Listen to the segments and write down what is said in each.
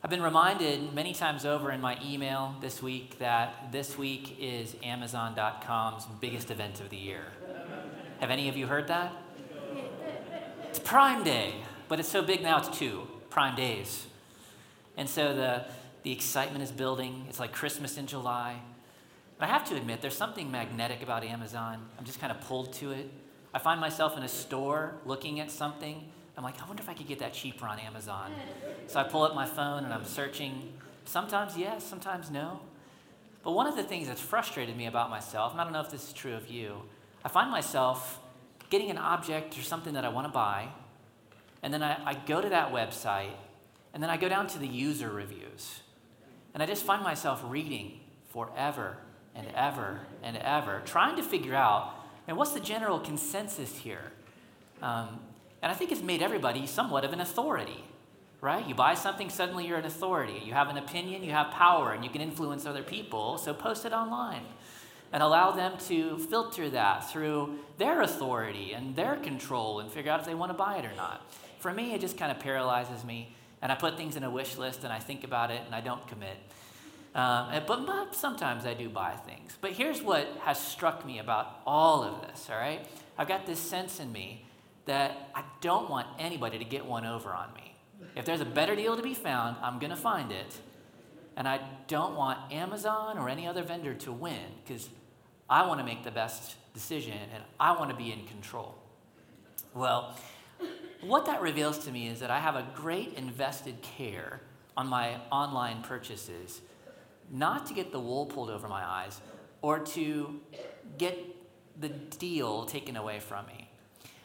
I've been reminded many times over in my email this week that this week is Amazon.com's biggest event of the year. Have any of you heard that? It's Prime Day, but it's so big now it's two Prime Days. And so the, the excitement is building. It's like Christmas in July. But I have to admit, there's something magnetic about Amazon. I'm just kind of pulled to it. I find myself in a store looking at something. I'm like, I wonder if I could get that cheaper on Amazon. So I pull up my phone and I'm searching. Sometimes yes, sometimes no. But one of the things that's frustrated me about myself, and I don't know if this is true of you, I find myself getting an object or something that I want to buy, and then I, I go to that website, and then I go down to the user reviews. And I just find myself reading forever and ever and ever, trying to figure out, and what's the general consensus here? Um, and I think it's made everybody somewhat of an authority, right? You buy something, suddenly you're an authority. You have an opinion, you have power, and you can influence other people, so post it online and allow them to filter that through their authority and their control and figure out if they want to buy it or not. For me, it just kind of paralyzes me, and I put things in a wish list and I think about it and I don't commit. Um, but, but sometimes I do buy things. But here's what has struck me about all of this, all right? I've got this sense in me that I don't want anybody to get one over on me. If there's a better deal to be found, I'm going to find it. And I don't want Amazon or any other vendor to win because I want to make the best decision and I want to be in control. Well, what that reveals to me is that I have a great invested care on my online purchases, not to get the wool pulled over my eyes or to get the deal taken away from me.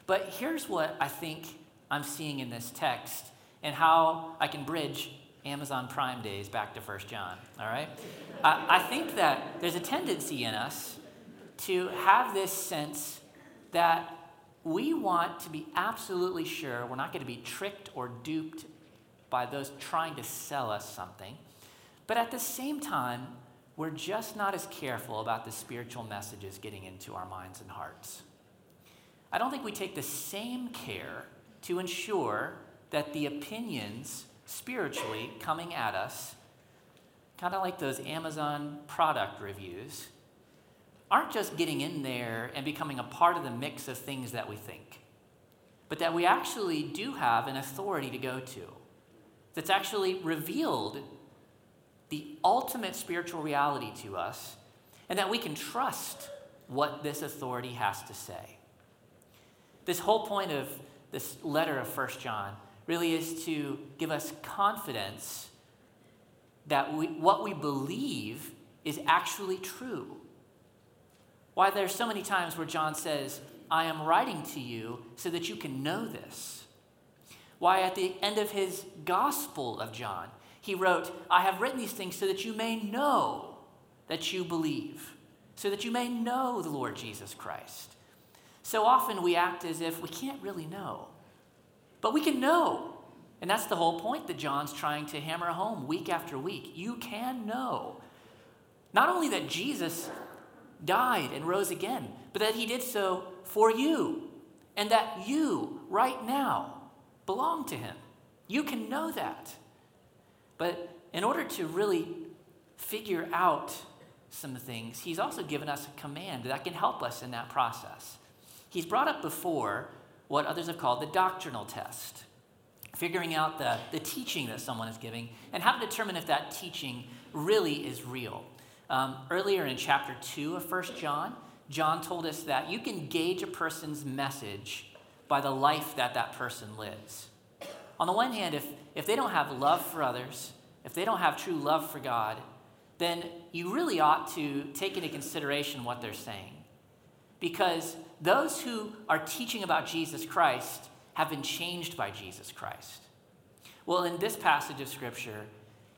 But here's what I think I'm seeing in this text and how I can bridge Amazon Prime days back to 1 John, all right? I, I think that there's a tendency in us to have this sense that we want to be absolutely sure we're not going to be tricked or duped by those trying to sell us something. But at the same time, we're just not as careful about the spiritual messages getting into our minds and hearts. I don't think we take the same care to ensure that the opinions spiritually coming at us, kind of like those Amazon product reviews, aren't just getting in there and becoming a part of the mix of things that we think, but that we actually do have an authority to go to that's actually revealed the ultimate spiritual reality to us, and that we can trust what this authority has to say. This whole point of this letter of First John really is to give us confidence that we, what we believe is actually true. Why there's so many times where John says, I am writing to you so that you can know this. Why at the end of his Gospel of John, he wrote, I have written these things so that you may know that you believe, so that you may know the Lord Jesus Christ. So often we act as if we can't really know, but we can know. And that's the whole point that John's trying to hammer home week after week. You can know. Not only that Jesus died and rose again, but that he did so for you, and that you, right now, belong to him. You can know that. But in order to really figure out some things, he's also given us a command that can help us in that process. He's brought up before what others have called the doctrinal test, figuring out the, the teaching that someone is giving and how to determine if that teaching really is real. Um, earlier in chapter 2 of 1 John, John told us that you can gauge a person's message by the life that that person lives. On the one hand, if, if they don't have love for others, if they don't have true love for God, then you really ought to take into consideration what they're saying. Because those who are teaching about Jesus Christ have been changed by Jesus Christ. Well, in this passage of Scripture,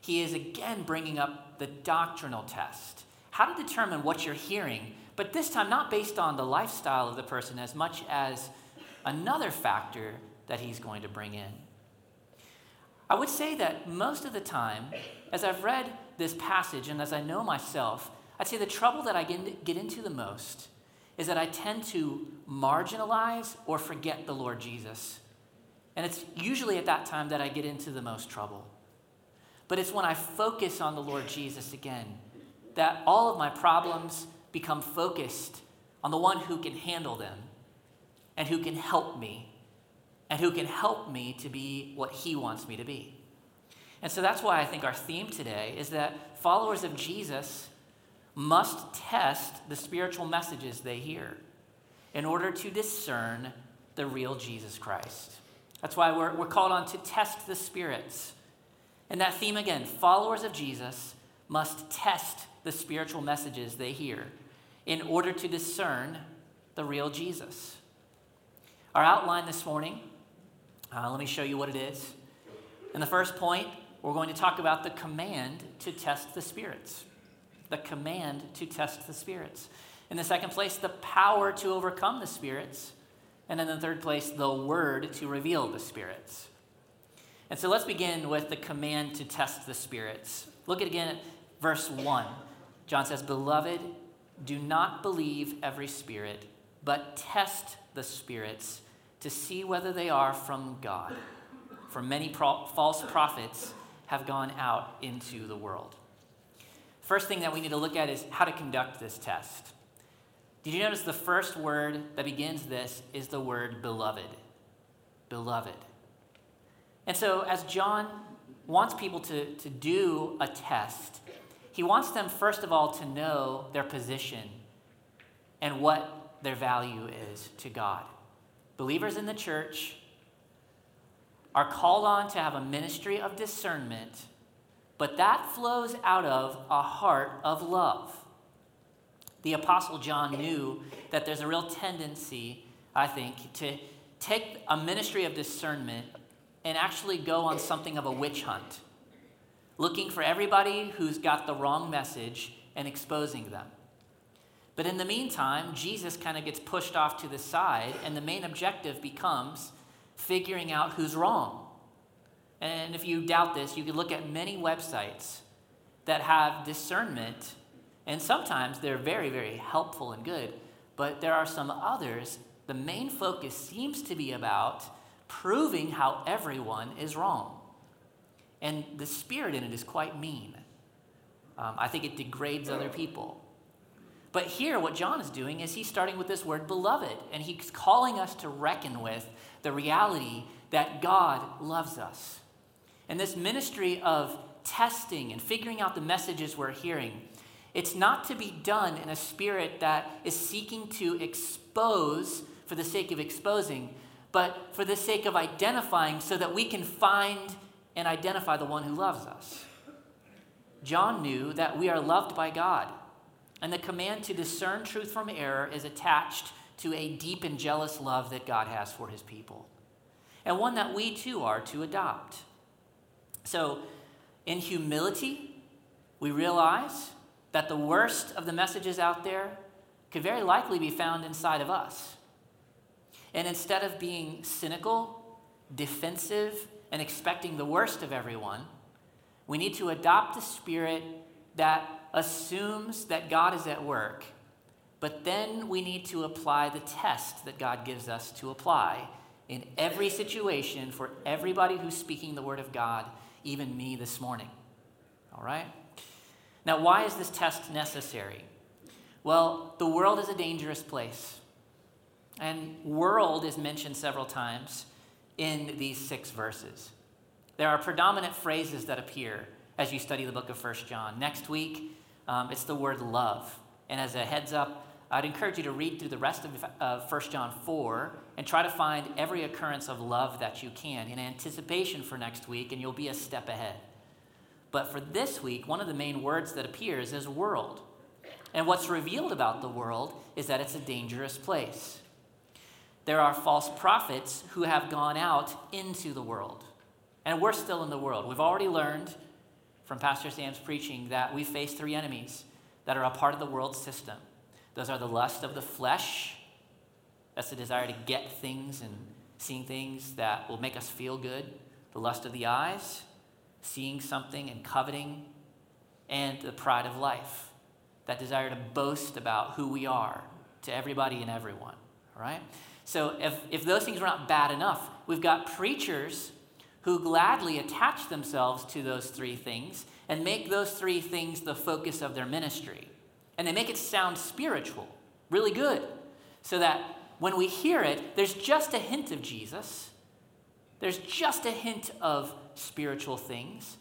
he is again bringing up the doctrinal test how to determine what you're hearing, but this time not based on the lifestyle of the person as much as another factor that he's going to bring in. I would say that most of the time, as I've read this passage and as I know myself, I'd say the trouble that I get into the most is that I tend to marginalize or forget the Lord Jesus. And it's usually at that time that I get into the most trouble. But it's when I focus on the Lord Jesus again that all of my problems become focused on the one who can handle them and who can help me and who can help me to be what he wants me to be. And so that's why I think our theme today is that followers of Jesus must test the spiritual messages they hear in order to discern the real Jesus Christ. That's why we're, we're called on to test the spirits. And that theme again followers of Jesus must test the spiritual messages they hear in order to discern the real Jesus. Our outline this morning, uh, let me show you what it is. In the first point, we're going to talk about the command to test the spirits. The command to test the spirits. In the second place, the power to overcome the spirits. And in the third place, the word to reveal the spirits. And so let's begin with the command to test the spirits. Look at again at verse 1. John says, Beloved, do not believe every spirit, but test the spirits to see whether they are from God. For many pro- false prophets have gone out into the world. First thing that we need to look at is how to conduct this test. Did you notice the first word that begins this is the word beloved? Beloved. And so, as John wants people to, to do a test, he wants them, first of all, to know their position and what their value is to God. Believers in the church are called on to have a ministry of discernment, but that flows out of a heart of love. The Apostle John knew that there's a real tendency, I think, to take a ministry of discernment and actually go on something of a witch hunt, looking for everybody who's got the wrong message and exposing them. But in the meantime, Jesus kind of gets pushed off to the side, and the main objective becomes figuring out who's wrong. And if you doubt this, you can look at many websites that have discernment and sometimes they're very, very helpful and good, but there are some others. The main focus seems to be about proving how everyone is wrong. And the spirit in it is quite mean. Um, I think it degrades other people. But here, what John is doing is he's starting with this word beloved, and he's calling us to reckon with the reality that God loves us. And this ministry of testing and figuring out the messages we're hearing it's not to be done in a spirit that is seeking to expose for the sake of exposing, but for the sake of identifying so that we can find and identify the one who loves us. John knew that we are loved by God, and the command to discern truth from error is attached to a deep and jealous love that God has for his people, and one that we too are to adopt. So, in humility, we realize that the worst of the messages out there could very likely be found inside of us. And instead of being cynical, defensive, and expecting the worst of everyone, we need to adopt a spirit that assumes that God is at work, but then we need to apply the test that God gives us to apply in every situation for everybody who's speaking the word of God, even me this morning. All right? Now, why is this test necessary? Well, the world is a dangerous place. And world is mentioned several times in these six verses. There are predominant phrases that appear as you study the book of First John. Next week, um, it's the word love. And as a heads up, I'd encourage you to read through the rest of uh, 1 John 4 and try to find every occurrence of love that you can in anticipation for next week, and you'll be a step ahead. But for this week, one of the main words that appears is world. And what's revealed about the world is that it's a dangerous place. There are false prophets who have gone out into the world. And we're still in the world. We've already learned from Pastor Sam's preaching that we face three enemies that are a part of the world system. Those are the lust of the flesh, that's the desire to get things and seeing things that will make us feel good, the lust of the eyes, seeing something and coveting, and the pride of life, that desire to boast about who we are to everybody and everyone. All right? So if, if those things were not bad enough, we've got preachers who gladly attach themselves to those three things and make those three things the focus of their ministry. And they make it sound spiritual, really good, so that when we hear it, there's just a hint of Jesus, there's just a hint of spiritual things.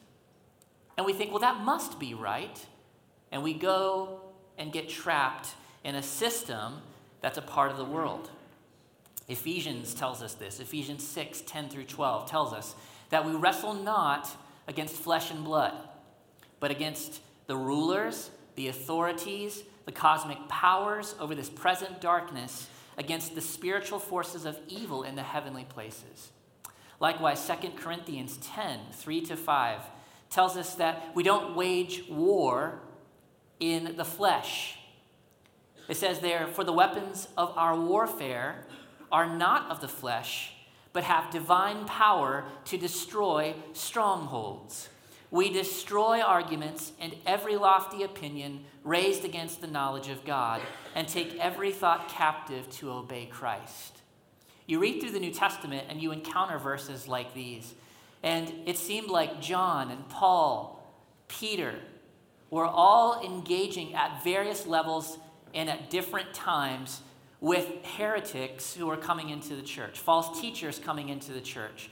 And we think, well, that must be right. And we go and get trapped in a system that's a part of the world. Ephesians tells us this. Ephesians 6 10 through 12 tells us that we wrestle not against flesh and blood, but against the rulers, the authorities, the cosmic powers over this present darkness, against the spiritual forces of evil in the heavenly places. Likewise, 2 Corinthians 10 3 to 5 tells us that we don't wage war in the flesh. It says there, For the weapons of our warfare are not of the flesh, but have divine power to destroy strongholds. We destroy arguments and every lofty opinion raised against the knowledge of God, and take every thought captive to obey Christ. You read through the New Testament and you encounter verses like these. And it seemed like John and Paul, Peter, were all engaging at various levels and at different times with heretics who were coming into the church, false teachers coming into the church,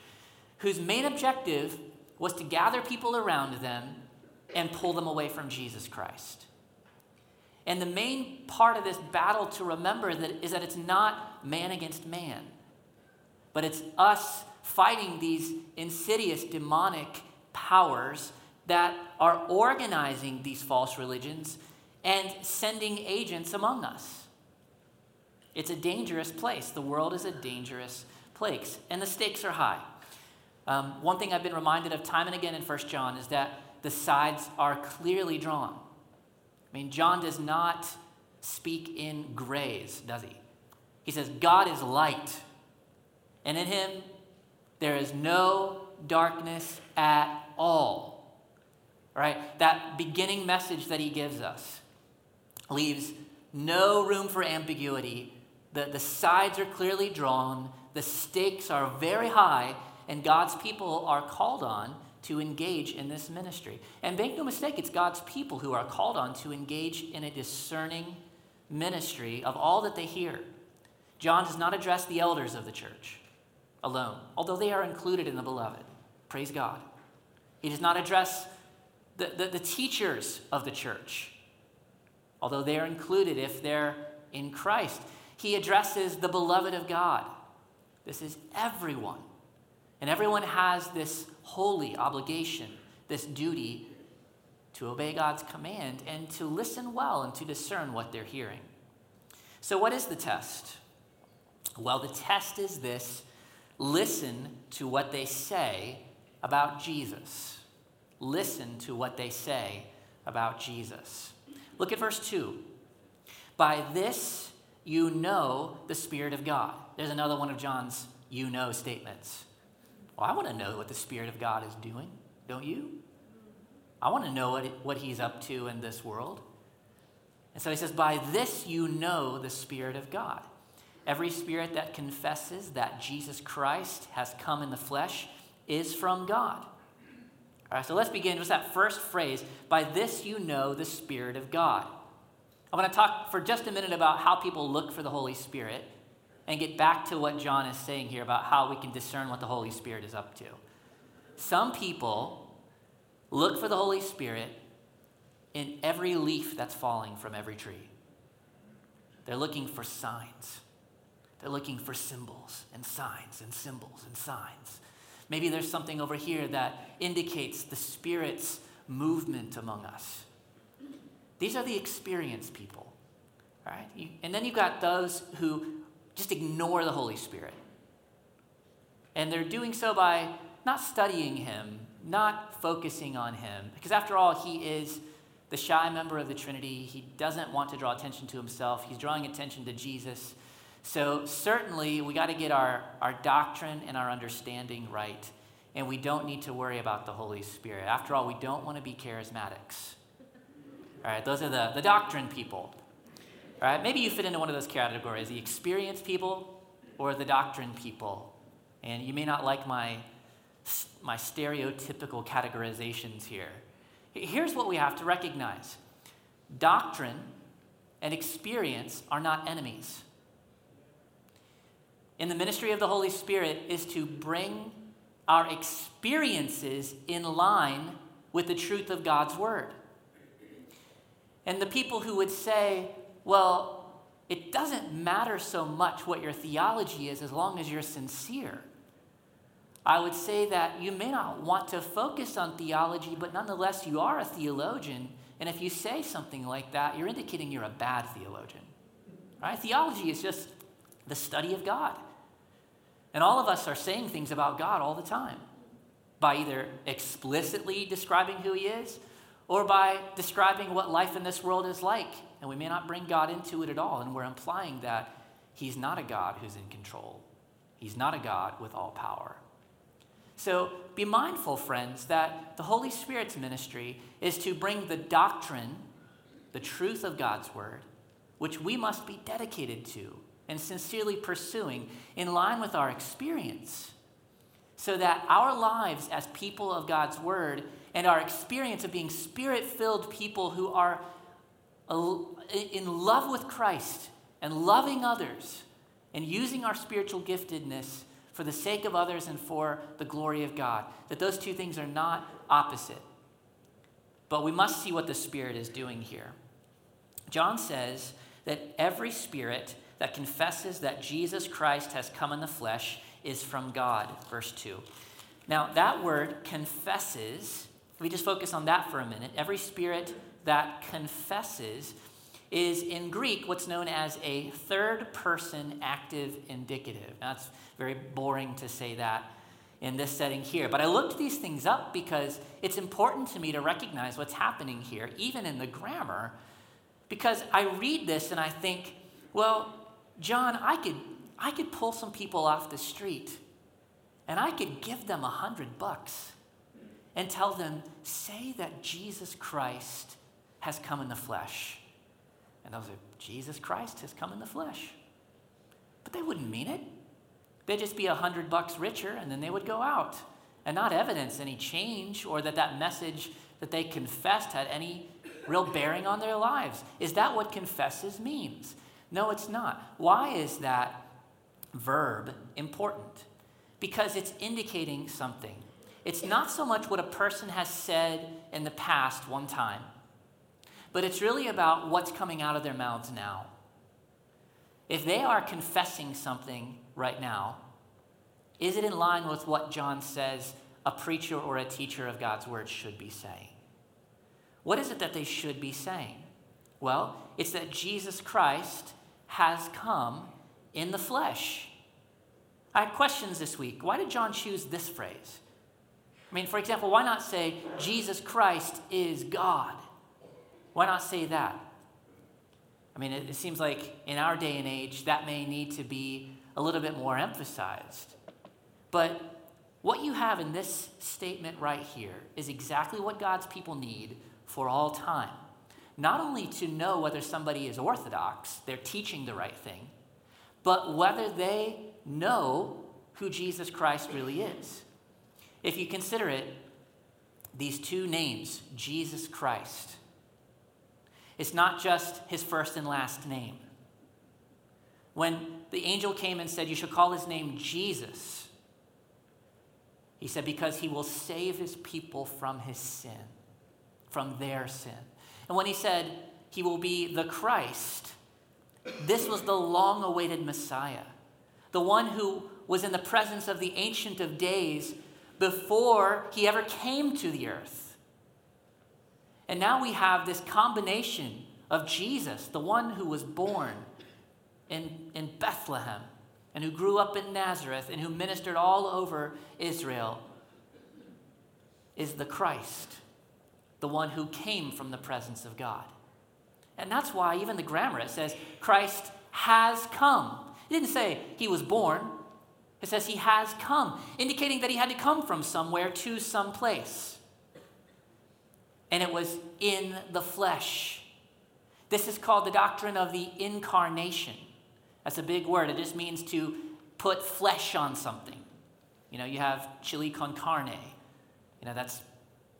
whose main objective was to gather people around them and pull them away from Jesus Christ. And the main part of this battle to remember that is that it's not man against man, but it's us fighting these insidious demonic powers that are organizing these false religions and sending agents among us. It's a dangerous place. The world is a dangerous place, and the stakes are high. Um, one thing I've been reminded of time and again in 1 John is that the sides are clearly drawn. I mean, John does not speak in grays, does he? He says, God is light, and in him there is no darkness at all. Right? That beginning message that he gives us leaves no room for ambiguity. The, the sides are clearly drawn, the stakes are very high, and God's people are called on to engage in this ministry. And make no mistake, it's God's people who are called on to engage in a discerning ministry of all that they hear. John does not address the elders of the church alone, although they are included in the beloved. Praise God. He does not address the, the, the teachers of the church, although they are included if they're in Christ. He addresses the beloved of God. This is everyone and everyone has this holy obligation, this duty to obey God's command and to listen well and to discern what they're hearing. So, what is the test? Well, the test is this listen to what they say about Jesus. Listen to what they say about Jesus. Look at verse 2. By this you know the Spirit of God. There's another one of John's you know statements. Well, I want to know what the Spirit of God is doing, don't you? I want to know what, what He's up to in this world. And so he says, By this you know the Spirit of God. Every spirit that confesses that Jesus Christ has come in the flesh is from God. All right, so let's begin with that first phrase. By this you know the Spirit of God. I want to talk for just a minute about how people look for the Holy Spirit and get back to what John is saying here about how we can discern what the Holy Spirit is up to. Some people look for the Holy Spirit in every leaf that's falling from every tree. They're looking for signs. They're looking for symbols and signs and symbols and signs. Maybe there's something over here that indicates the Spirit's movement among us. These are the experienced people, right? And then you've got those who just ignore the Holy Spirit. And they're doing so by not studying Him, not focusing on Him, because after all, He is the shy member of the Trinity. He doesn't want to draw attention to Himself, He's drawing attention to Jesus. So, certainly, we got to get our, our doctrine and our understanding right, and we don't need to worry about the Holy Spirit. After all, we don't want to be charismatics. All right, those are the, the doctrine people. Right? Maybe you fit into one of those categories the experienced people or the doctrine people. And you may not like my my stereotypical categorizations here. Here's what we have to recognize doctrine and experience are not enemies. In the ministry of the Holy Spirit is to bring our experiences in line with the truth of God's word. And the people who would say, well, it doesn't matter so much what your theology is as long as you're sincere. I would say that you may not want to focus on theology, but nonetheless, you are a theologian. And if you say something like that, you're indicating you're a bad theologian. Right? Theology is just the study of God. And all of us are saying things about God all the time by either explicitly describing who He is or by describing what life in this world is like. And we may not bring God into it at all. And we're implying that He's not a God who's in control, He's not a God with all power. So be mindful, friends, that the Holy Spirit's ministry is to bring the doctrine, the truth of God's word, which we must be dedicated to and sincerely pursuing in line with our experience, so that our lives as people of God's word and our experience of being spirit filled people who are in love with Christ and loving others and using our spiritual giftedness for the sake of others and for the glory of God. That those two things are not opposite. But we must see what the Spirit is doing here. John says that every spirit that confesses that Jesus Christ has come in the flesh is from God, verse 2. Now, that word confesses, we just focus on that for a minute. Every spirit that confesses is in Greek what's known as a third person active indicative. Now, it's very boring to say that in this setting here, but I looked these things up because it's important to me to recognize what's happening here, even in the grammar, because I read this and I think, well, John, I could, I could pull some people off the street and I could give them a hundred bucks and tell them, say that Jesus Christ has come in the flesh. And they'll say, Jesus Christ has come in the flesh. But they wouldn't mean it. They'd just be a hundred bucks richer and then they would go out and not evidence any change or that that message that they confessed had any real bearing on their lives. Is that what confesses means? No, it's not. Why is that verb important? Because it's indicating something. It's not so much what a person has said in the past one time, but it's really about what's coming out of their mouths now. If they are confessing something right now, is it in line with what John says a preacher or a teacher of God's word should be saying? What is it that they should be saying? Well, it's that Jesus Christ has come in the flesh. I had questions this week. Why did John choose this phrase? I mean, for example, why not say, Jesus Christ is God? Why not say that? I mean, it, it, seems like in our day and age, that may need to be a little bit more emphasized. But what you have in this statement right here is exactly what God's people need for all time not only to know whether somebody is orthodox, they're teaching the right thing, but whether they know who Jesus Christ really is. If you consider it, these two names, Jesus Christ, it's not just his first and last name. When the angel came and said, You should call his name Jesus, he said, Because he will save his people from his sin, from their sin. And when he said he will be the Christ, this was the long awaited Messiah, the one who was in the presence of the Ancient of Days before he ever came to the earth. And now we have this combination of Jesus, the one who was born in, in Bethlehem and who grew up in Nazareth and who ministered all over Israel, is the Christ the one who came from the presence of God. And that's why even the grammar it says Christ has come. It didn't say he was born. It says he has come, indicating that he had to come from somewhere to some place. And it was in the flesh. This is called the doctrine of the incarnation. That's a big word. It just means to put flesh on something. You know, you have chili con carne. You know, that's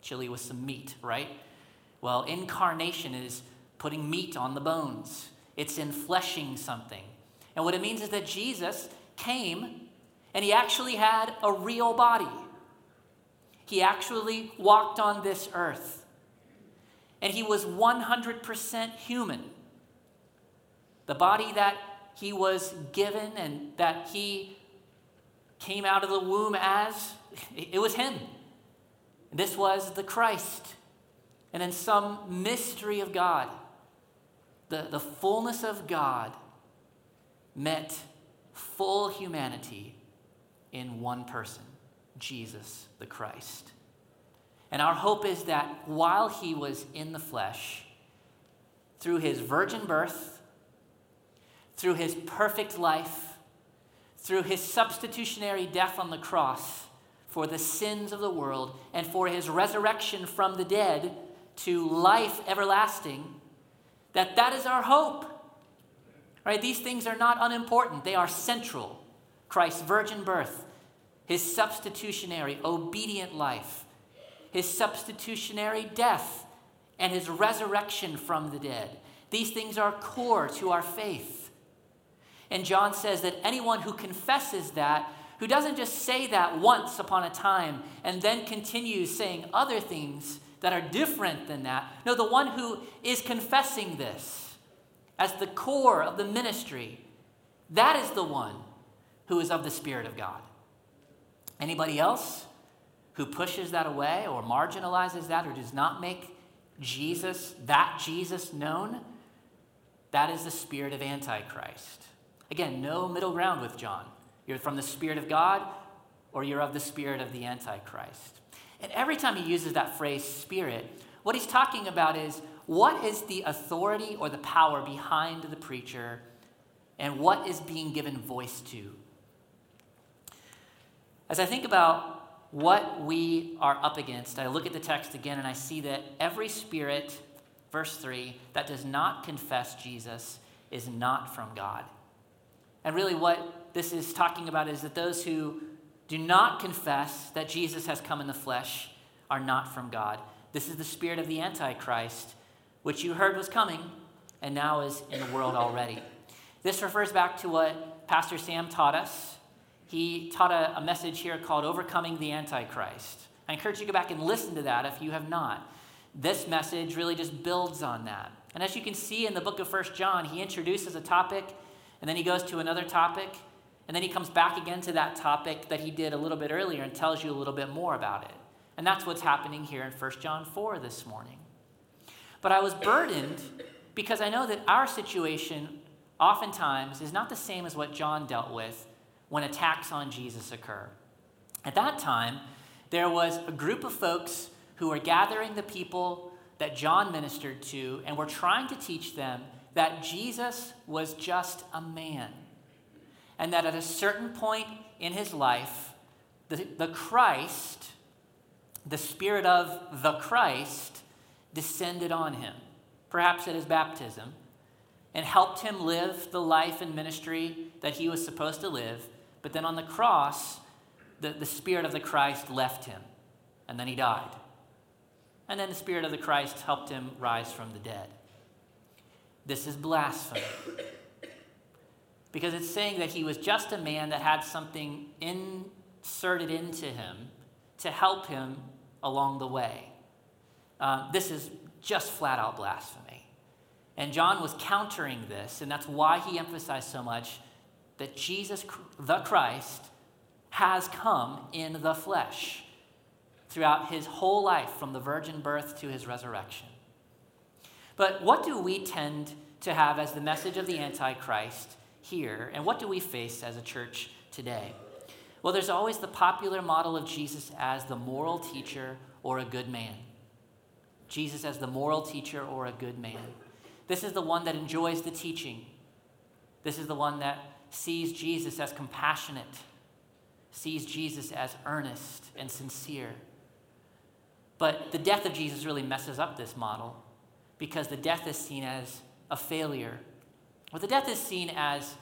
chili with some meat, right? Well, incarnation is putting meat on the bones, it's infleshing something. And what it means is that Jesus came and he actually had a real body. He actually walked on this earth. And he was 100% human. The body that he was given and that he came out of the womb as, it was him. This was the Christ. And in some mystery of God, the, the fullness of God met full humanity in one person, Jesus the Christ. And our hope is that while he was in the flesh, through his virgin birth, through his perfect life, through his substitutionary death on the cross for the sins of the world, and for his resurrection from the dead to life everlasting, that that is our hope. Right? These things are not unimportant. They are central. Christ's virgin birth, his substitutionary obedient life, his substitutionary death, and his resurrection from the dead. These things are core to our faith. And John says that anyone who confesses that, who doesn't just say that once upon a time and then continues saying other things that are different than that, no, the one who is confessing this as the core of the ministry, that is the one who is of the Spirit of God. Anybody else who pushes that away or marginalizes that or does not make Jesus, that Jesus, known, that is the spirit of Antichrist. Again, no middle ground with John. You're from the Spirit of God or you're of the spirit of the Antichrist. And every time he uses that phrase, spirit, what he's talking about is what is the authority or the power behind the preacher and what is being given voice to? As I think about what we are up against, I look at the text again and I see that every spirit, verse 3, that does not confess Jesus is not from God. And really, what this is talking about is that those who do not confess that Jesus has come in the flesh are not from God. This is the spirit of the Antichrist, which you heard was coming and now is in the world already. This refers back to what Pastor Sam taught us. He taught a, a message here called Overcoming the Antichrist. I encourage you to go back and listen to that if you have not. This message really just builds on that. And as you can see in the book of First John, he introduces a topic and then he goes to another topic and then he comes back again to that topic that he did a little bit earlier and tells you a little bit more about it. And that's what's happening here in 1 John 4 this morning. But I was burdened because I know that our situation oftentimes is not the same as what John dealt with when attacks on Jesus occur. At that time, there was a group of folks who were gathering the people that John ministered to and were trying to teach them that Jesus was just a man and that at a certain point in his life, the, the Christ, the Spirit of the Christ, descended on him, perhaps at his baptism, and helped him live the life and ministry that he was supposed to live. But then on the cross, the, the Spirit of the Christ left him, and then he died. And then the Spirit of the Christ helped him rise from the dead. This is blasphemy because it's saying that he was just a man that had something inserted into him to help him along the way. Uh, this is just flat out blasphemy. And John was countering this, and that's why he emphasized so much that Jesus, the Christ, has come in the flesh throughout his whole life, from the virgin birth to his resurrection. But what do we tend to have as the message of the Antichrist here, and what do we face as a church today? Well, there's always the popular model of Jesus as the moral teacher or a good man. Jesus as the moral teacher or a good man. This is the one that enjoys the teaching. This is the one that sees Jesus as compassionate, sees Jesus as earnest and sincere. But the death of Jesus really messes up this model because the death is seen as a failure but the death is seen as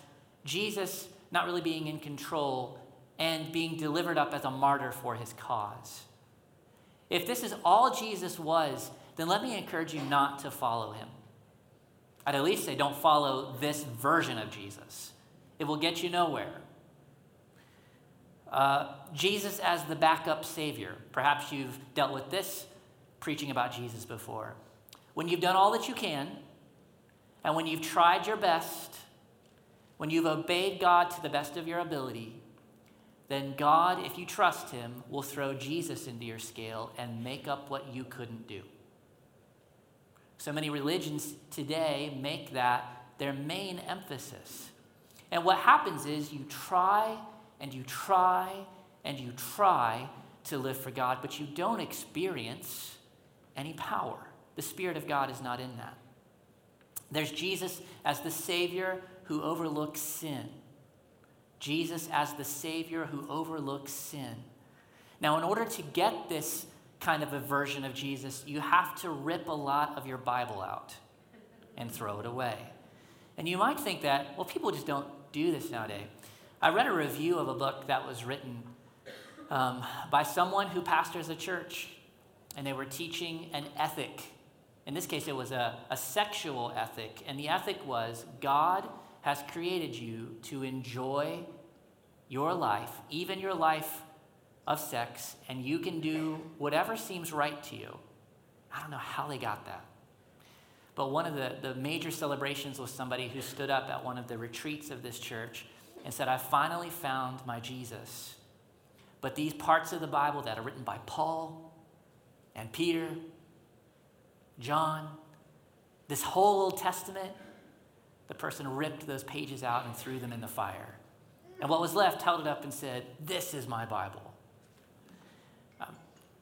Jesus not really being in control and being delivered up as a martyr for his cause. If this is all Jesus was, then let me encourage you not to follow him. I'd at least say don't follow this version of Jesus. It will get you nowhere. Uh, Jesus as the backup Savior. Perhaps you've dealt with this preaching about Jesus before. When you've done all that you can, and when you've tried your best, when you've obeyed God to the best of your ability, then God, if you trust Him, will throw Jesus into your scale and make up what you couldn't do. So many religions today make that their main emphasis. And what happens is you try and you try and you try to live for God, but you don't experience any power. The Spirit of God is not in that. There's Jesus as the Savior who overlooks sin. Jesus as the Savior who overlooks sin. Now, in order to get this kind of a version of Jesus, you have to rip a lot of your Bible out and throw it away. And you might think that, well, people just don't do this nowadays. I read a review of a book that was written um, by someone who pastors a church, and they were teaching an ethic. In this case, it was a, a sexual ethic, and the ethic was God has created you to enjoy your life, even your life of sex, and you can do whatever seems right to you. I don't know how they got that. But one of the, the major celebrations was somebody who stood up at one of the retreats of this church and said, I finally found my Jesus. But these parts of the Bible that are written by Paul and Peter, John, this whole Old Testament, the person ripped those pages out and threw them in the fire. And what was left held it up and said, This is my Bible. Um,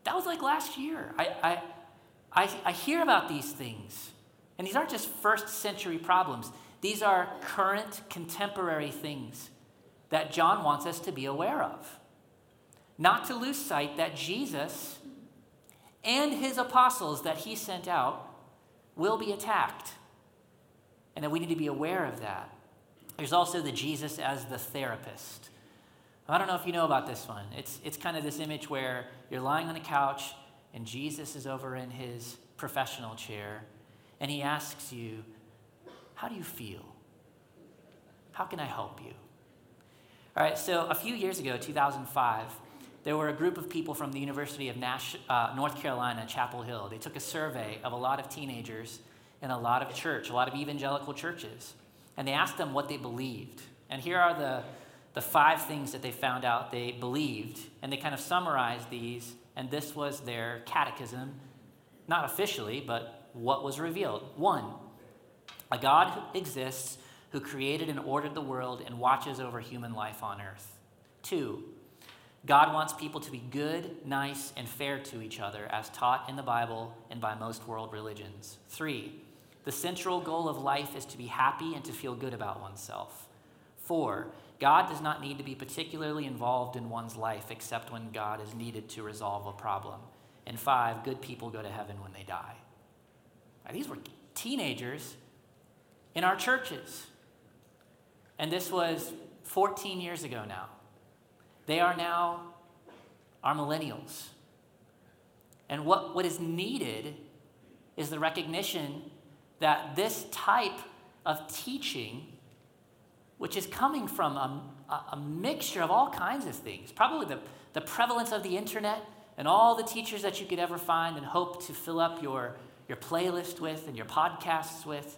that was like last year. I, I, I, I hear about these things, and these aren't just first century problems. These are current, contemporary things that John wants us to be aware of. Not to lose sight that Jesus and his apostles that he sent out will be attacked, and that we need to be aware of that. There's also the Jesus as the therapist. I don't know if you know about this one. It's, it's kind of this image where you're lying on a couch and Jesus is over in his professional chair and he asks you, how do you feel? How can I help you? All right, so a few years ago, 2005, there were a group of people from the University of Nash, uh, North Carolina, Chapel Hill. They took a survey of a lot of teenagers in a lot of church, a lot of evangelical churches, and they asked them what they believed. And here are the, the five things that they found out they believed, and they kind of summarized these, and this was their catechism, not officially, but what was revealed. One, a God exists who created and ordered the world and watches over human life on earth. Two, God wants people to be good, nice, and fair to each other, as taught in the Bible and by most world religions. Three, the central goal of life is to be happy and to feel good about oneself. Four, God does not need to be particularly involved in one's life except when God is needed to resolve a problem. And five, good people go to heaven when they die. Now, these were teenagers in our churches. And this was 14 years ago now. They are now our millennials. And what, what is needed is the recognition that this type of teaching, which is coming from a, a, mixture of all kinds of things, probably the, the prevalence of the internet and all the teachers that you could ever find and hope to fill up your, your playlist with and your podcasts with,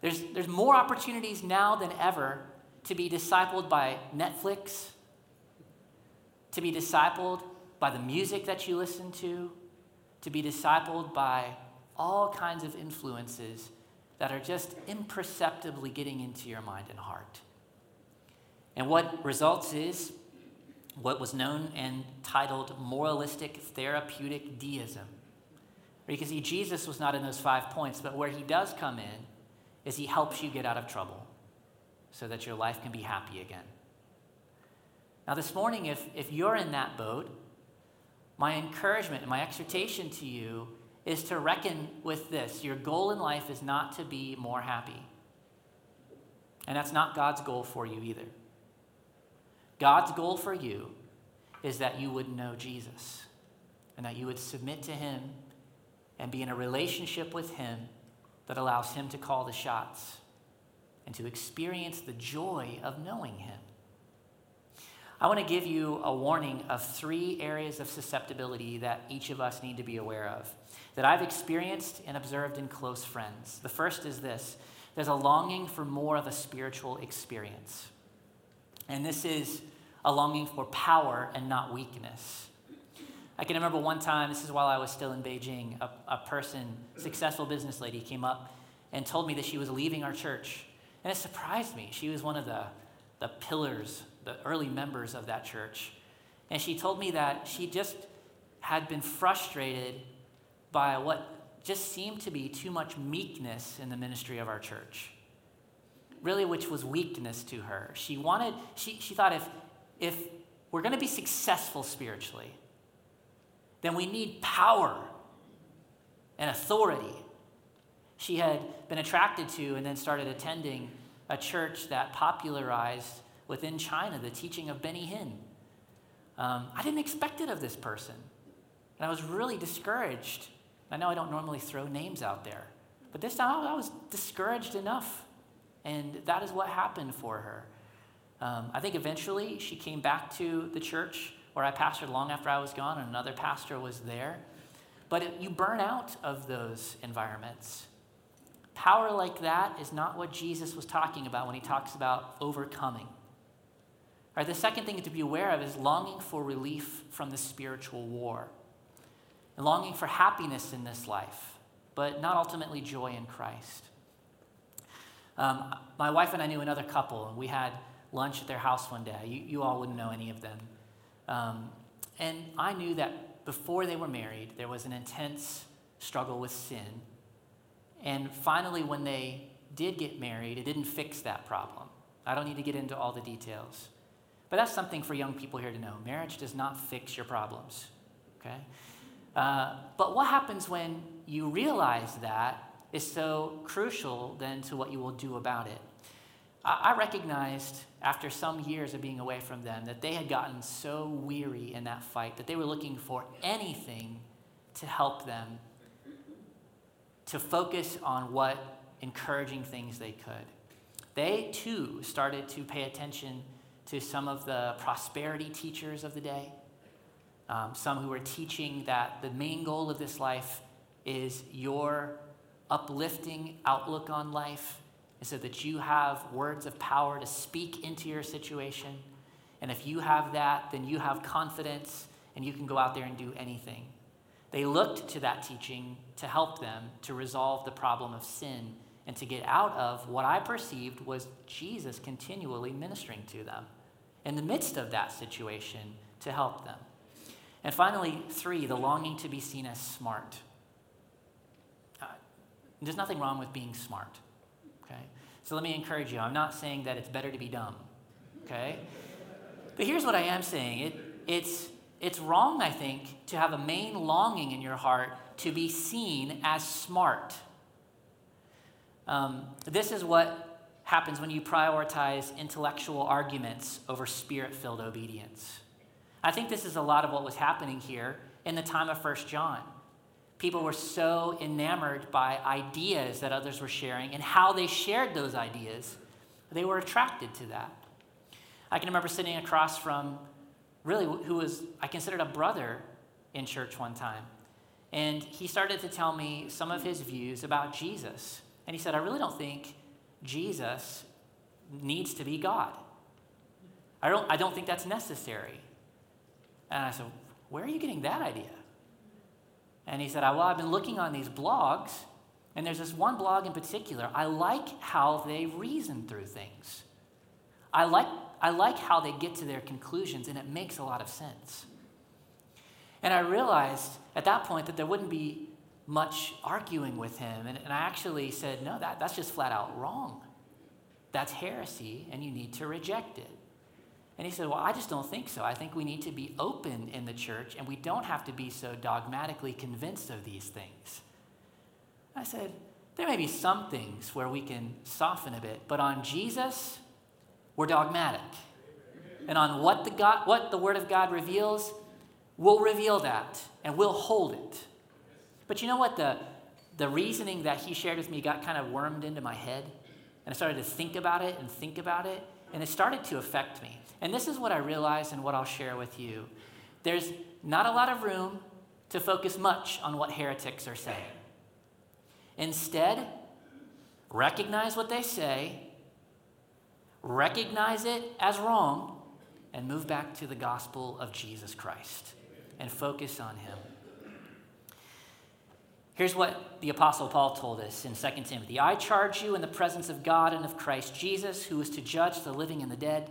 there's, there's more opportunities now than ever to be discipled by Netflix, to be discipled by the music that you listen to, to be discipled by all kinds of influences that are just imperceptibly getting into your mind and heart. And what results is what was known and titled moralistic therapeutic deism. Because see, Jesus was not in those five points, but where he does come in is He helps you get out of trouble so that your life can be happy again. Now, this morning, if, if you're in that boat, my encouragement and my exhortation to you is to reckon with this. Your goal in life is not to be more happy. And that's not God's goal for you either. God's goal for you is that you would know Jesus and that you would submit to Him and be in a relationship with Him that allows Him to call the shots and to experience the joy of knowing Him. I want to give you a warning of three areas of susceptibility that each of us need to be aware of, that I've experienced and observed in close friends. The first is this there's a longing for more of a spiritual experience. And this is a longing for power and not weakness. I can remember one time, this is while I was still in Beijing, a, a person, successful business lady, came up and told me that she was leaving our church. And it surprised me. She was one of the, the pillars the early members of that church. And she told me that she just had been frustrated by what just seemed to be too much meekness in the ministry of our church. Really, which was weakness to her. She wanted, she, she thought if, if we're going to be successful spiritually, then we need power and authority. She had been attracted to and then started attending a church that popularized within China, the teaching of Benny Hinn. Um, I didn't expect it of this person. And I was really discouraged. I know I don't normally throw names out there, but this time I was discouraged enough. And that is what happened for her. Um, I think eventually she came back to the church where I pastored long after I was gone, and another pastor was there. But it, you burn out of those environments. Power like that is not what Jesus was talking about when he talks about overcoming. Right, the second thing to be aware of is longing for relief from the spiritual war, and longing for happiness in this life, but not ultimately joy in Christ. Um, my wife and I knew another couple, and we had lunch at their house one day. You, you all wouldn't know any of them. Um, and I knew that before they were married, there was an intense struggle with sin. And finally, when they did get married, it didn't fix that problem. I don't need to get into all the details. But that's something for young people here to know. Marriage does not fix your problems, okay? Uh, but what happens when you realize that is so crucial then to what you will do about it? I, recognized after some years of being away from them that they had gotten so weary in that fight that they were looking for anything to help them to focus on what encouraging things they could. They too started to pay attention to some of the prosperity teachers of the day, um, some who are teaching that the main goal of this life is your uplifting outlook on life, so that you have words of power to speak into your situation. And if you have that, then you have confidence and you can go out there and do anything. They looked to that teaching to help them to resolve the problem of sin and to get out of what I perceived was Jesus continually ministering to them in the midst of that situation to help them. And finally, three, the longing to be seen as smart. Uh, there's nothing wrong with being smart? So let me encourage you. I'm not saying that it's better to be dumb, okay? But here's what I am saying it, it's, it's wrong, I think, to have a main longing in your heart to be seen as smart. Um, this is what happens when you prioritize intellectual arguments over spirit filled obedience. I think this is a lot of what was happening here in the time of First John. People were so enamored by ideas that others were sharing and how they shared those ideas, they were attracted to that. I can remember sitting across from really who was, I considered a brother in church one time. And he started to tell me some of his views about Jesus. And he said, I really don't think Jesus needs to be God. I don't, I don't think that's necessary. And I said, Where are you getting that idea? And he said, Well, I've been looking on these blogs, and there's this one blog in particular. I like how they reason through things. I like, I like how they get to their conclusions, and it makes a lot of sense. And I realized at that point that there wouldn't be much arguing with him. And, and I actually said, no, that, that's just flat out wrong. That's heresy, and you need to reject it. And he said, Well, I just don't think so. I think we need to be open in the church, and we don't have to be so dogmatically convinced of these things. I said, There may be some things where we can soften a bit, but on Jesus, we're dogmatic. and on what the, God, what the Word of God reveals, we'll reveal that and we'll hold it. But you know what? The, the reasoning that he shared with me got kind of wormed into my head. And I started to think about it and think about it, and it started to affect me. And this is what I realized and what I'll share with you. There's not a lot of room to focus much on what heretics are saying. Instead, recognize what they say, recognize it as wrong, and move back to the gospel of Jesus Christ and focus on Him. Here's what the Apostle Paul told us in 2 Timothy I charge you in the presence of God and of Christ Jesus, who is to judge the living and the dead,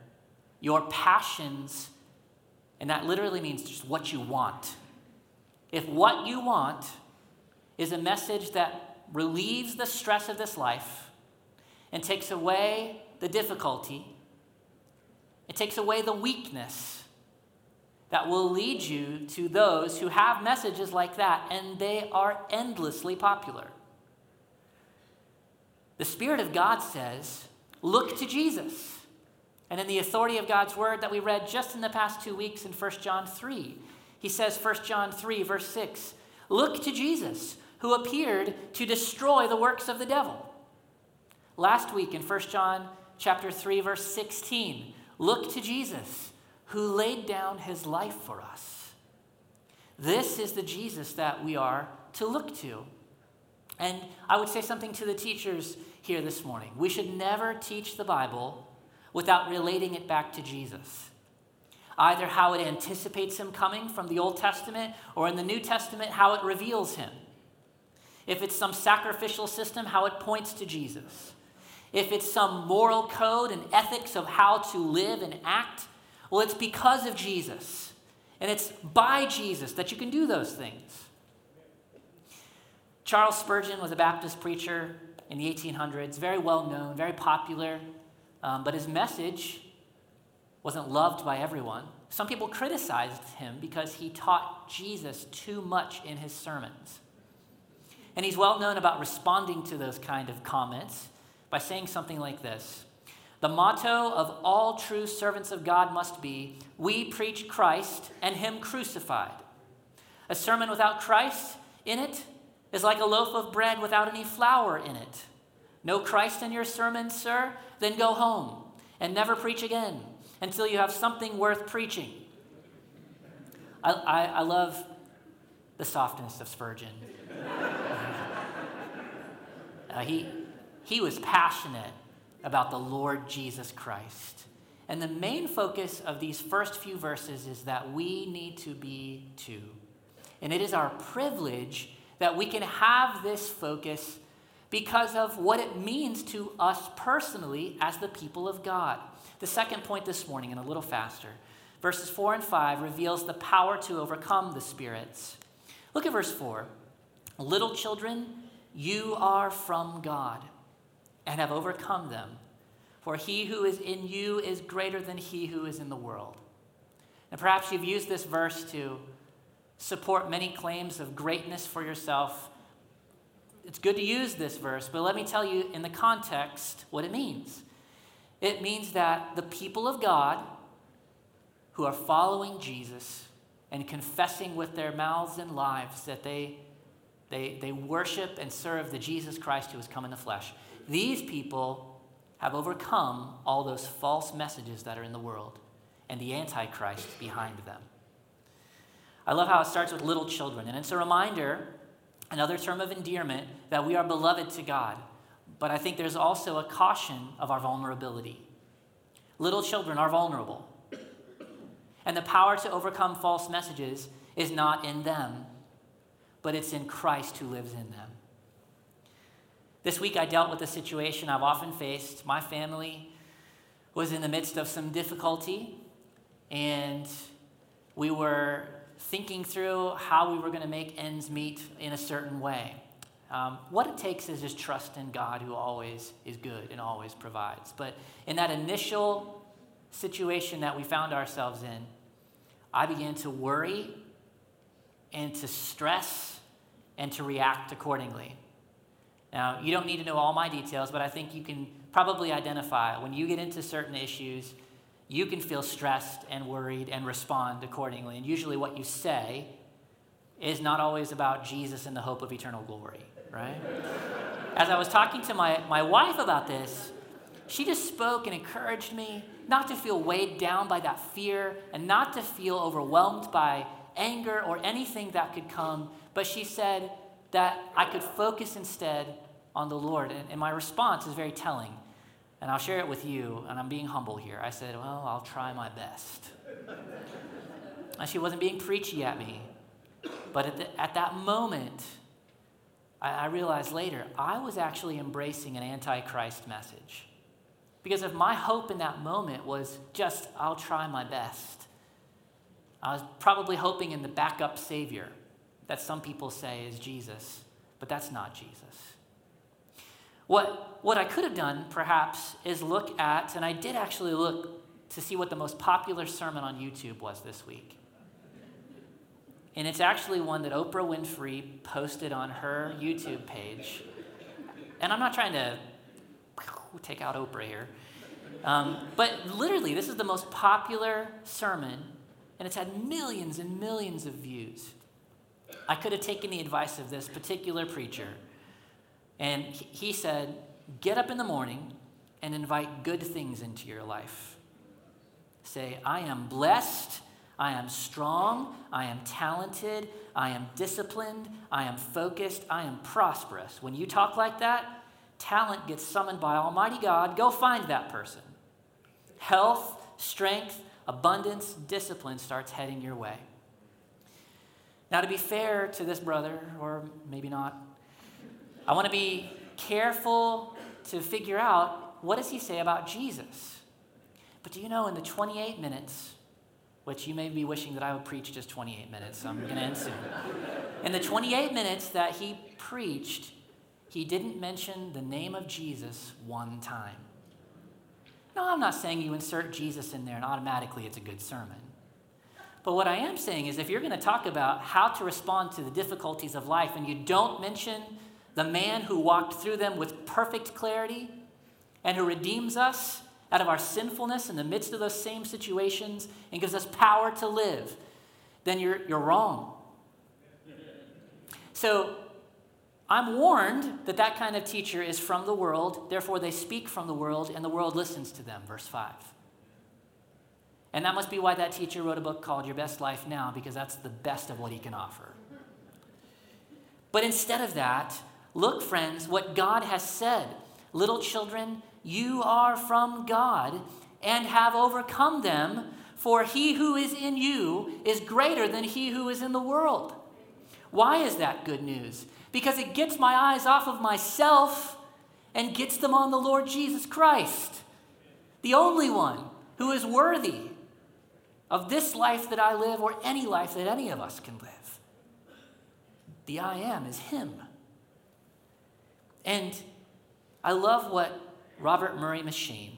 your passions, and that literally means just what you want if what you want is a message that relieves the stress of this life and takes away the difficulty, it takes away the weakness that will lead you to those who have messages like that, and they are endlessly popular. The Spirit of God says, Look to Jesus. And in the authority of God's word that we read just in the past two weeks in 1 John 3, he says, 1 John 3, verse 6, Look to Jesus, who appeared to destroy the works of the devil. Last week in 1 John chapter 3, verse 16, look to Jesus, who laid down his life for us. This is the Jesus that we are to look to. And I would say something to the teachers here this morning. We should never teach the Bible without relating it back to Jesus either how it anticipates him coming from the Old Testament or in the New Testament, how it reveals him. If it's some sacrificial system, how it points to Jesus. If it's some moral code and ethics of how to live and act, well, it's because of Jesus. And it's by Jesus that you can do those things. Charles Spurgeon was a Baptist preacher in the 1800s, very well known, very popular, um, but his message wasn't loved by everyone. Some people criticized him because he taught Jesus too much in his sermons. And he's well known about responding to those kind of comments by saying something like this The motto of all true servants of God must be We preach Christ and Him crucified. A sermon without Christ in it is like a loaf of bread without any flour in it. No Christ in your sermon, sir? Then go home and never preach again until you have something worth preaching. I, I, I love the softness of Spurgeon. uh, he, he was passionate about the Lord Jesus Christ. And the main focus of these first few verses is that we need to be too. And it is our privilege that we can have this focus because of what it means to us personally as the people of God. The second point this morning, and a little faster, verses 4 and 5 reveals the power to overcome the spirits. Look at verse 4. Little children, you are from God and have overcome them, for he who is in you is greater than he who is in the world. And perhaps you've used this verse to support many claims of greatness for yourself. It's good to use this verse, but let me tell you in the context what it means. It means that the people of God who are following Jesus and confessing with their mouths and lives that they, they, they worship and serve the Jesus Christ who has come in the flesh, these people have overcome all those false messages that are in the world and the Antichrist behind them. I love how it starts with little children, and it's a reminder, another term of endearment, that we are beloved to God but I think there's also a caution of our vulnerability. Little children are vulnerable. And the power to overcome false messages is not in them, but it's in Christ who lives in them. This week I dealt with a situation I've often faced. My family was in the midst of some difficulty, and we were thinking through how we were going to make ends meet in a certain way. Um, what it takes is just trust in God who always is good and always provides. But in that initial situation that we found ourselves in, I began to worry and to stress and to react accordingly. Now, you don't need to know all my details, but I think you can probably identify when you get into certain issues, you can feel stressed and worried and respond accordingly. And usually, what you say is not always about Jesus and the hope of eternal glory, right? As I was talking to my, my wife about this, she just spoke and encouraged me not to feel weighed down by that fear and not to feel overwhelmed by anger or anything that could come. But she said that I could focus instead on the Lord. And, and my response is very telling. And I'll share it with you, and I'm being humble here. I said, Well, I'll try my best. and she wasn't being preachy at me. But at, the, at that moment, I, I realized later, I was actually embracing an antichrist message. Because if my hope in that moment was just, I'll try my best, I was probably hoping in the backup Savior that some people say is Jesus, but that's not Jesus. What, what I could have done, perhaps, is look at, and I did actually look to see what the most popular sermon on YouTube was this week. And it's actually one that Oprah Winfrey posted on her YouTube page. And I'm not trying to take out Oprah here. Um, but literally, this is the most popular sermon, and it's had millions and millions of views. I could have taken the advice of this particular preacher and he said, Get up in the morning and invite good things into your life. Say, I am blessed, I am strong, I am talented, I am disciplined, I am focused, I am prosperous. When you talk like that, talent gets summoned by Almighty God. Go find that person. Health, strength, abundance, discipline starts heading your way. Now, to be fair to this brother, or maybe not, I want to be careful to figure out what does he say about Jesus. But do you know in the 28 minutes, which you may be wishing that I would preach just 28 minutes, so I'm going to end soon. In the 28 minutes that he preached, he didn't mention the name of Jesus one time. No, I'm not saying you insert Jesus in there and automatically it's a good sermon. But what I am saying is if you're going to talk about how to respond to the difficulties of life and you don't mention the man who walked through them with perfect clarity and who redeems us out of our sinfulness in the midst of those same situations and gives us power to live, then you're, you're wrong. So I'm warned that that kind of teacher is from the world, therefore they speak from the world, and the world listens to them. Verse 5. And that must be why that teacher wrote a book called Your Best Life Now, because that's the best of what he can offer. But instead of that, Look, friends, what God has said. Little children, you are from God and have overcome them, for he who is in you is greater than he who is in the world. Why is that good news? Because it gets my eyes off of myself and gets them on the Lord Jesus Christ, the only one who is worthy of this life that I live or any life that any of us can live. The I am is Him. And I love what Robert Murray M'Cheyne,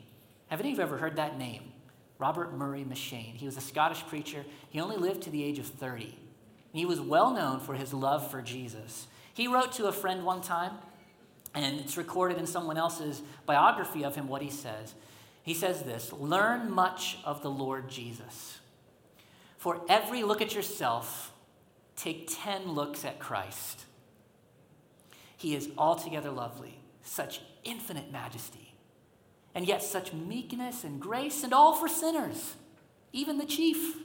have any of you ever heard that name? Robert Murray M'Cheyne. He was a Scottish preacher. He only lived to the age of 30. He was well known for his love for Jesus. He wrote to a friend one time, and it's recorded in someone else's biography of him what he says. He says this Learn much of the Lord Jesus. For every look at yourself, take 10 looks at Christ. He is altogether lovely, such infinite majesty, and yet such meekness and grace, and all for sinners, even the chief.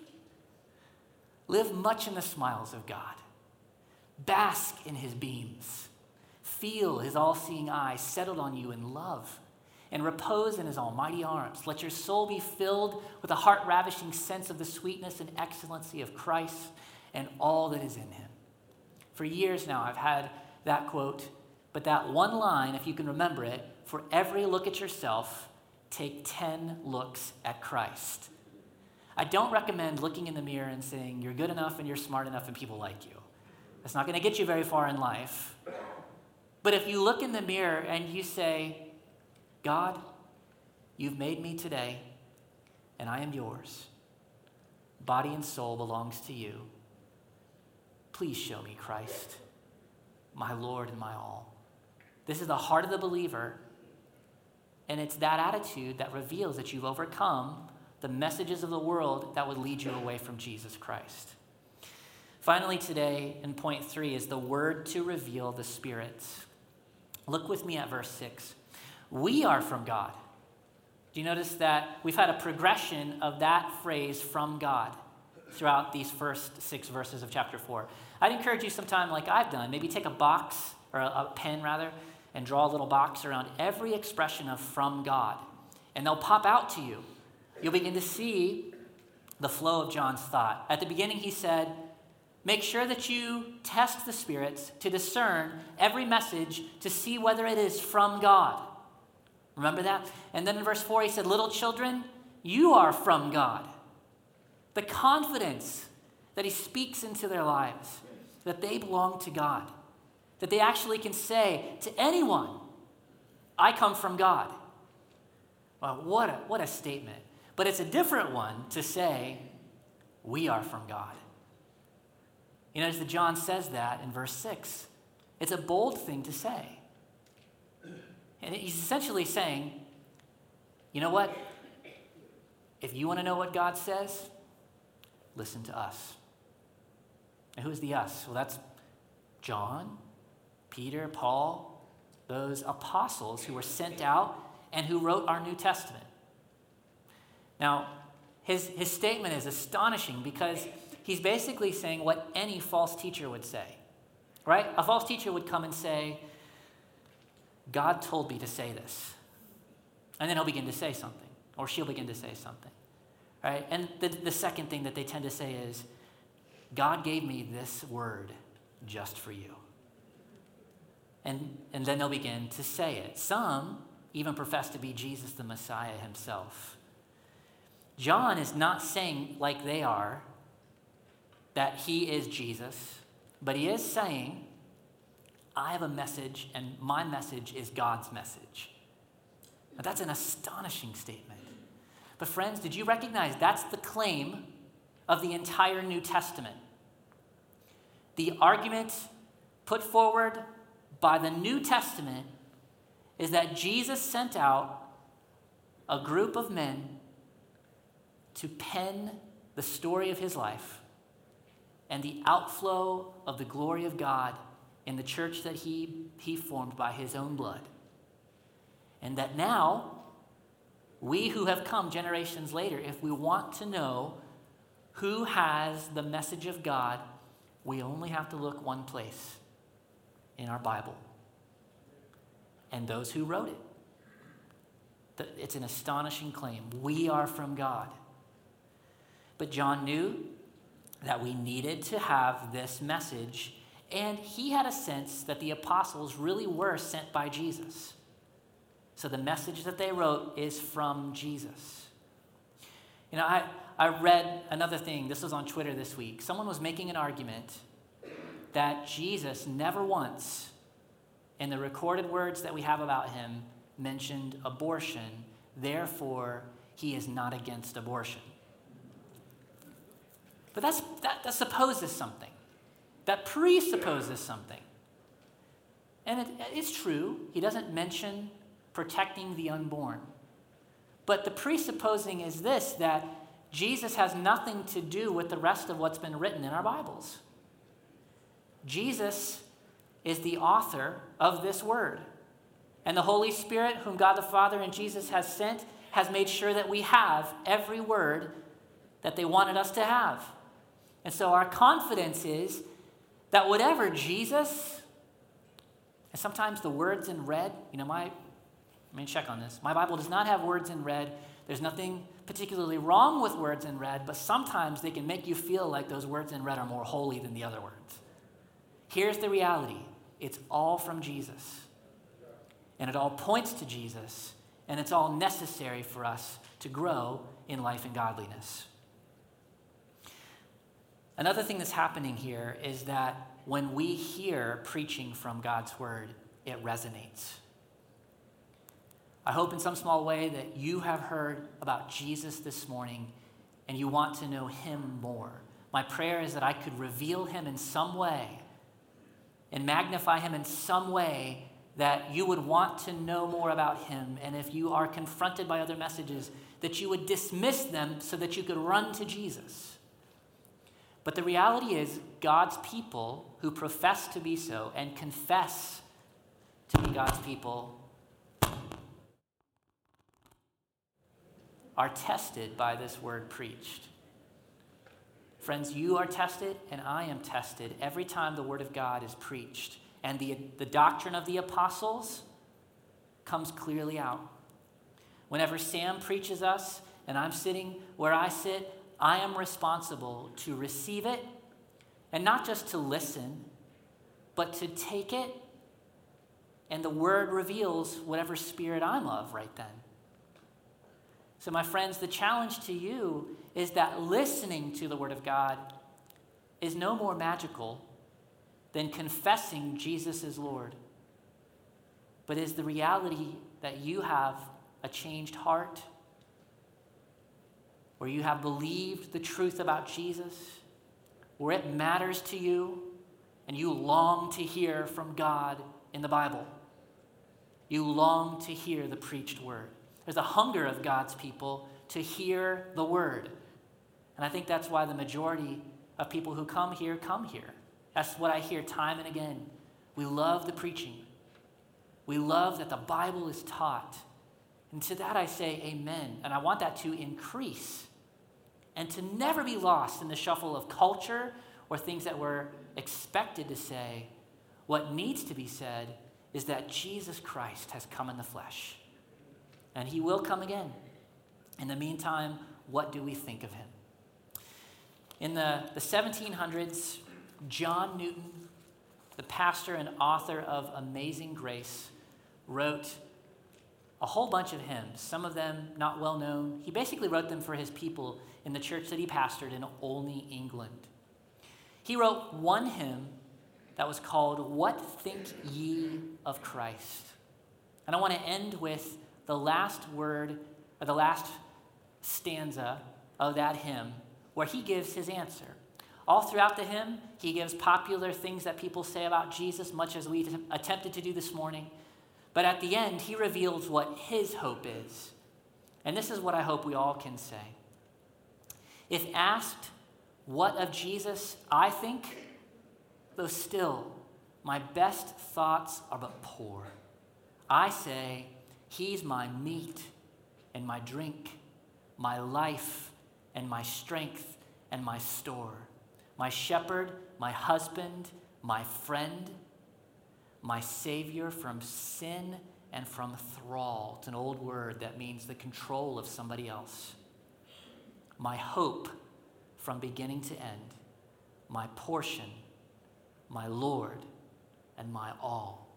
Live much in the smiles of God, bask in his beams, feel his all seeing eye settled on you in love and repose in his almighty arms. Let your soul be filled with a heart ravishing sense of the sweetness and excellency of Christ and all that is in him. For years now, I've had that quote. But that one line, if you can remember it, for every look at yourself, take 10 looks at Christ. I don't recommend looking in the mirror and saying, You're good enough and you're smart enough and people like you. That's not going to get you very far in life. But if you look in the mirror and you say, God, you've made me today, and I am yours. Body and soul belongs to you. Please show me Christ, my Lord and my all. This is the heart of the believer, and it's that attitude that reveals that you've overcome the messages of the world that would lead you away from Jesus Christ. Finally, today, in point three, is the word to reveal the Spirit. Look with me at verse six. We are from God. Do you notice that we've had a progression of that phrase from God throughout these first six verses of chapter four? I'd encourage you sometime, like I've done, maybe take a box, or a, a pen rather, and draw a little box around every expression of from God. And they'll pop out to you. You'll begin to see the flow of John's thought. At the beginning, he said, Make sure that you test the spirits to discern every message to see whether it is from God. Remember that? And then in verse 4, he said, Little children, you are from God. The confidence that he speaks into their lives, that they belong to God, that they actually can say to anyone, I come from God. Well, what a, what a statement. But it's a different one to say, we are from God. You notice that John says that in verse 6. It's a bold thing to say. And he's essentially saying, you know what? If you want to know what God says, listen to us. And who's the us? Well, that's John, Peter, Paul, those apostles who were sent out and who wrote our New Testament. Now, his, his statement is astonishing because he's basically saying what any false teacher would say, right? A false teacher would come and say, God told me to say this. And then he'll begin to say something, or she'll begin to say something, right? And the, the second thing that they tend to say is, God gave me this word just for you. And, and then they'll begin to say it. Some even profess to be Jesus the Messiah himself. John is not saying, like they are, that he is Jesus, but he is saying, I have a message, and my message is God's message. Now, that's an astonishing statement. But, friends, did you recognize that's the claim of the entire New Testament? The argument put forward by the New Testament is that Jesus sent out a group of men to pen the story of his life and the outflow of the glory of God in the church that he, he formed by his own blood. And that now, we who have come generations later, if we want to know who has the message of God, we only have to look one place in our Bible and those who wrote it. It's an astonishing claim. We are from God. But John knew that we needed to have this message, and he had a sense that the apostles really were sent by Jesus. So the message that they wrote is from Jesus. You know, I, I read another thing, this was on Twitter this week. Someone was making an argument that Jesus never once, in the recorded words that we have about him, mentioned abortion, therefore, he is not against abortion. But that's, that, that supposes something. That presupposes something. And it, it's true, he doesn't mention protecting the unborn. But the presupposing is this that Jesus has nothing to do with the rest of what's been written in our Bibles. Jesus is the author of this word. And the Holy Spirit, whom God the Father and Jesus has sent, has made sure that we have every word that they wanted us to have. And so our confidence is that whatever Jesus, and sometimes the words in red, you know, my, I mean, check on this. My Bible does not have words in red. There's nothing particularly wrong with words in red, but sometimes they can make you feel like those words in red are more holy than the other words. Here's the reality it's all from Jesus. And it all points to Jesus, and it's all necessary for us to grow in life and godliness. Another thing that's happening here is that when we hear preaching from God's word, it resonates. I hope in some small way that you have heard about Jesus this morning and you want to know him more. My prayer is that I could reveal him in some way and magnify him in some way that you would want to know more about him. And if you are confronted by other messages, that you would dismiss them so that you could run to Jesus. But the reality is, God's people who profess to be so and confess to be God's people are tested by this word preached. Friends, you are tested and I am tested every time the word of God is preached. And the, the doctrine of the apostles comes clearly out. Whenever Sam preaches us and I'm sitting where I sit, I am responsible to receive it and not just to listen, but to take it. And the word reveals whatever spirit I'm of right then. So, my friends, the challenge to you is that listening to the Word of God is no more magical than confessing Jesus is Lord, but is the reality that you have a changed heart, where you have believed the truth about Jesus, where it matters to you, and you long to hear from God in the Bible. You long to hear the preached word. There's a hunger of God's people to hear the word. And I think that's why the majority of people who come here come here. That's what I hear time and again. We love the preaching, we love that the Bible is taught. And to that I say amen. And I want that to increase and to never be lost in the shuffle of culture or things that we're expected to say. What needs to be said is that Jesus Christ has come in the flesh and he will come again. In the meantime, what do we think of him? In the, the 1700s, John Newton, the pastor and author of Amazing Grace, wrote a whole bunch of hymns, some of them not well known. He basically wrote them for his people in the church that he pastored in Olney, England. He wrote one hymn that was called, What Think Ye of Christ? And I want to end with the last word, or the last stanza of that hymn, where he gives his answer. All throughout the hymn, he gives popular things that people say about Jesus, much as we attempted to do this morning. But at the end, he reveals what his hope is. And this is what I hope we all can say. If asked what of Jesus I think, though still my best thoughts are but poor, I say, He's my meat and my drink, my life and my strength and my store, my shepherd, my husband, my friend, my savior from sin and from thrall. It's an old word that means the control of somebody else. My hope from beginning to end, my portion, my Lord, and my all.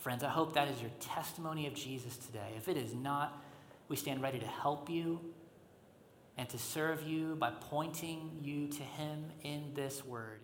Friends, I hope that is your testimony of Jesus today. If it is not, we stand ready to help you and to serve you by pointing you to Him in this word.